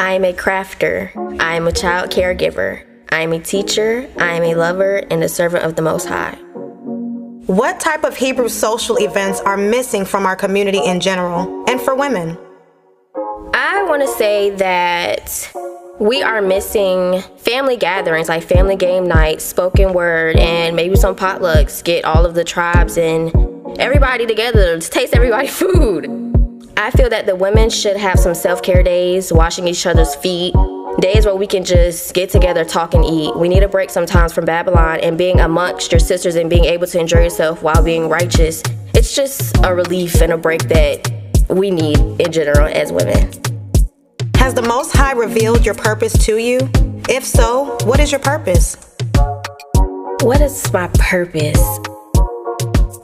I am a crafter. I am a child caregiver. I am a teacher. I am a lover and a servant of the Most High. What type of Hebrew social events are missing from our community in general and for women? I want to say that we are missing family gatherings like family game nights, spoken word, and maybe some potlucks. Get all of the tribes and everybody together to taste everybody's food. I feel that the women should have some self care days, washing each other's feet, days where we can just get together, talk, and eat. We need a break sometimes from Babylon and being amongst your sisters and being able to enjoy yourself while being righteous. It's just a relief and a break that we need in general as women. Has the Most High revealed your purpose to you? If so, what is your purpose? What is my purpose?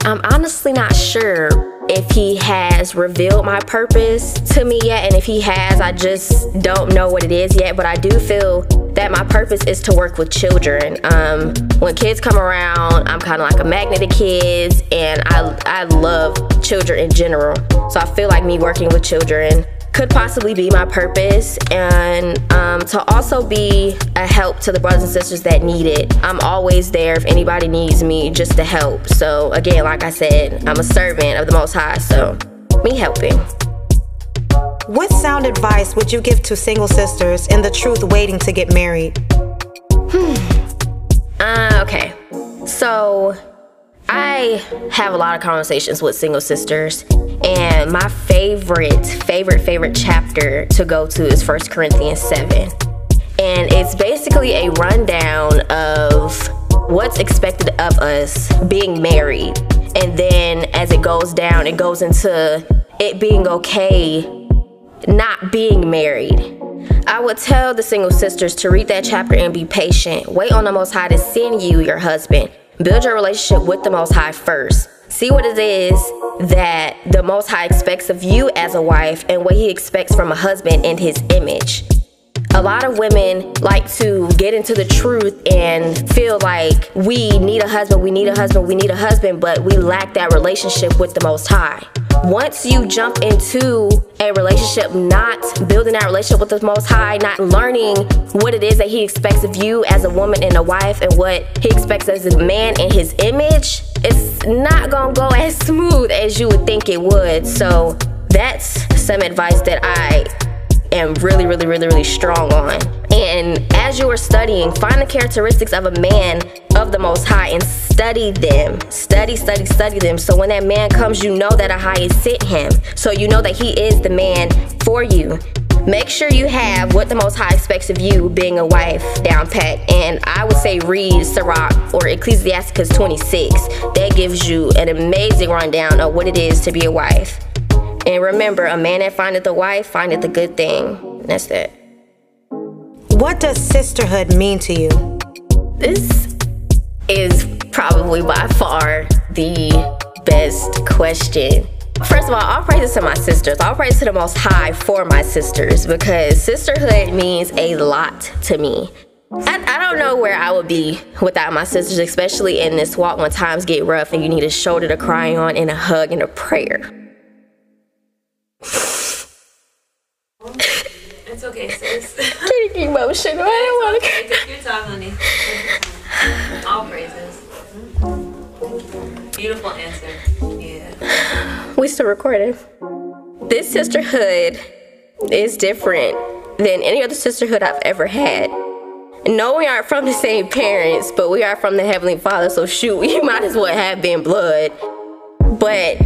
I'm honestly not sure if he has revealed my purpose to me yet. And if he has, I just don't know what it is yet. But I do feel that my purpose is to work with children. Um, when kids come around, I'm kind of like a magnet to kids, and I, I love children in general. So I feel like me working with children could possibly be my purpose and um, to also be a help to the brothers and sisters that need it. I'm always there if anybody needs me just to help. So, again, like I said, I'm a servant of the Most High, so me helping. What sound advice would you give to single sisters in the truth waiting to get married? Hmm. Uh, okay. So, I have a lot of conversations with single sisters, and my favorite, favorite, favorite chapter to go to is First Corinthians 7. And it's basically a rundown of what's expected of us being married. And then as it goes down, it goes into it being okay not being married. I would tell the single sisters to read that chapter and be patient. Wait on the Most High to send you your husband. Build your relationship with the Most High first. See what it is that the Most High expects of you as a wife and what He expects from a husband in His image. A lot of women like to get into the truth and feel like we need a husband, we need a husband, we need a husband, but we lack that relationship with the Most High. Once you jump into a relationship, not building that relationship with the Most High, not learning what it is that He expects of you as a woman and a wife and what He expects as a man in His image, it's not gonna go as smooth as you would think it would. So, that's some advice that I am really, really, really, really strong on. And as you are studying, find the characteristics of a man of the Most High and study them. Study, study, study them. So when that man comes, you know that a high is sent him. So you know that he is the man for you. Make sure you have what the Most High expects of you being a wife down pat. And I would say read Sirach or Ecclesiasticus 26. That gives you an amazing rundown of what it is to be a wife. And remember, a man that findeth a wife findeth a good thing. That's that. What does sisterhood mean to you? This is probably by far the best question. First of all, all praises to my sisters. All praise to the Most High for my sisters because sisterhood means a lot to me. I, I, don't know where I would be without my sisters, especially in this walk when times get rough and you need a shoulder to cry on and a hug and a prayer. It's okay, sis. Getting emotional. I don't want to. Okay, take your time, honey. All praises. Beautiful answer. Yeah. We still recording. This sisterhood is different than any other sisterhood I've ever had. No, we aren't from the same parents, but we are from the Heavenly Father, so shoot, we might as well have been blood. But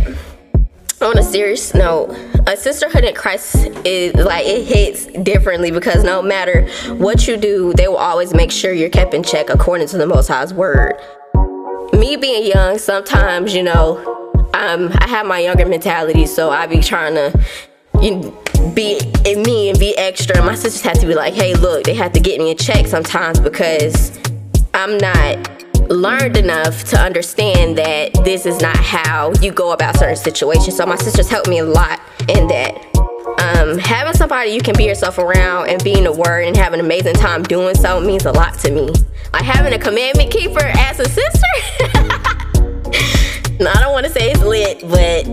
on a serious note, a sisterhood in Christ is like it hits differently because no matter what you do, they will always make sure you're kept in check according to the Most High's word. Me being young, sometimes you know, um, I have my younger mentality, so I be trying to you be in me and be extra. My sisters have to be like, hey, look, they have to get me in check sometimes because I'm not learned enough to understand that this is not how you go about certain situations. So my sisters helped me a lot in that. Um, having somebody you can be yourself around and being the word and having an amazing time doing so means a lot to me. Like having a commandment keeper as a sister. I don't want to say it's lit, but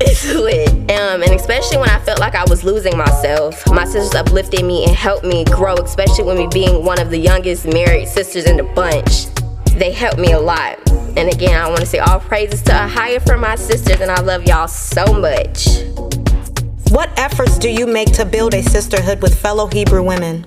it's lit. Um, and especially when I felt like I was losing myself, my sisters uplifted me and helped me grow, especially when me being one of the youngest married sisters in the bunch. They helped me a lot. And again, I want to say all praises to a Ahia for my sisters, and I love y'all so much. What efforts do you make to build a sisterhood with fellow Hebrew women?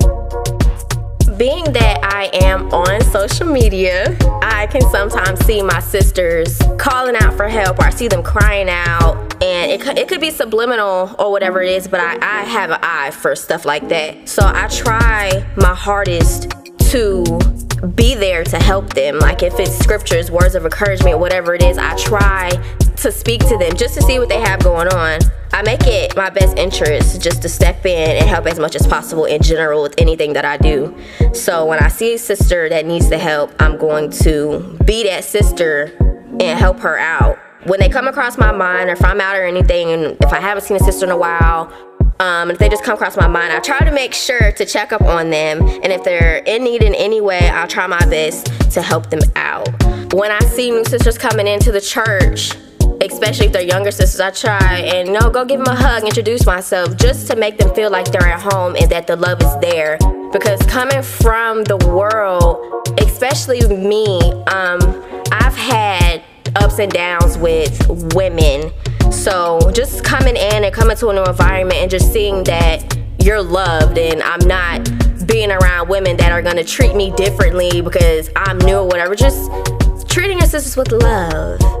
Being that I am on social media, I can sometimes see my sisters calling out for help or I see them crying out. And it, it could be subliminal or whatever it is, but I, I have an eye for stuff like that. So I try my hardest to be there to help them. Like if it's scriptures, words of encouragement, whatever it is, I try to speak to them just to see what they have going on. I make it my best interest just to step in and help as much as possible in general with anything that I do. So when I see a sister that needs the help, I'm going to be that sister and help her out. When they come across my mind, or if I'm out or anything, and if I haven't seen a sister in a while, um, if they just come across my mind, I try to make sure to check up on them. And if they're in need in any way, I'll try my best to help them out. When I see new sisters coming into the church, especially if they're younger sisters, I try and know, go give them a hug, introduce myself, just to make them feel like they're at home and that the love is there. Because coming from the world, especially me, um, I've had ups and downs with women. So just coming in and coming to a new environment and just seeing that you're loved and I'm not being around women that are gonna treat me differently because I'm new or whatever, just treating your sisters with love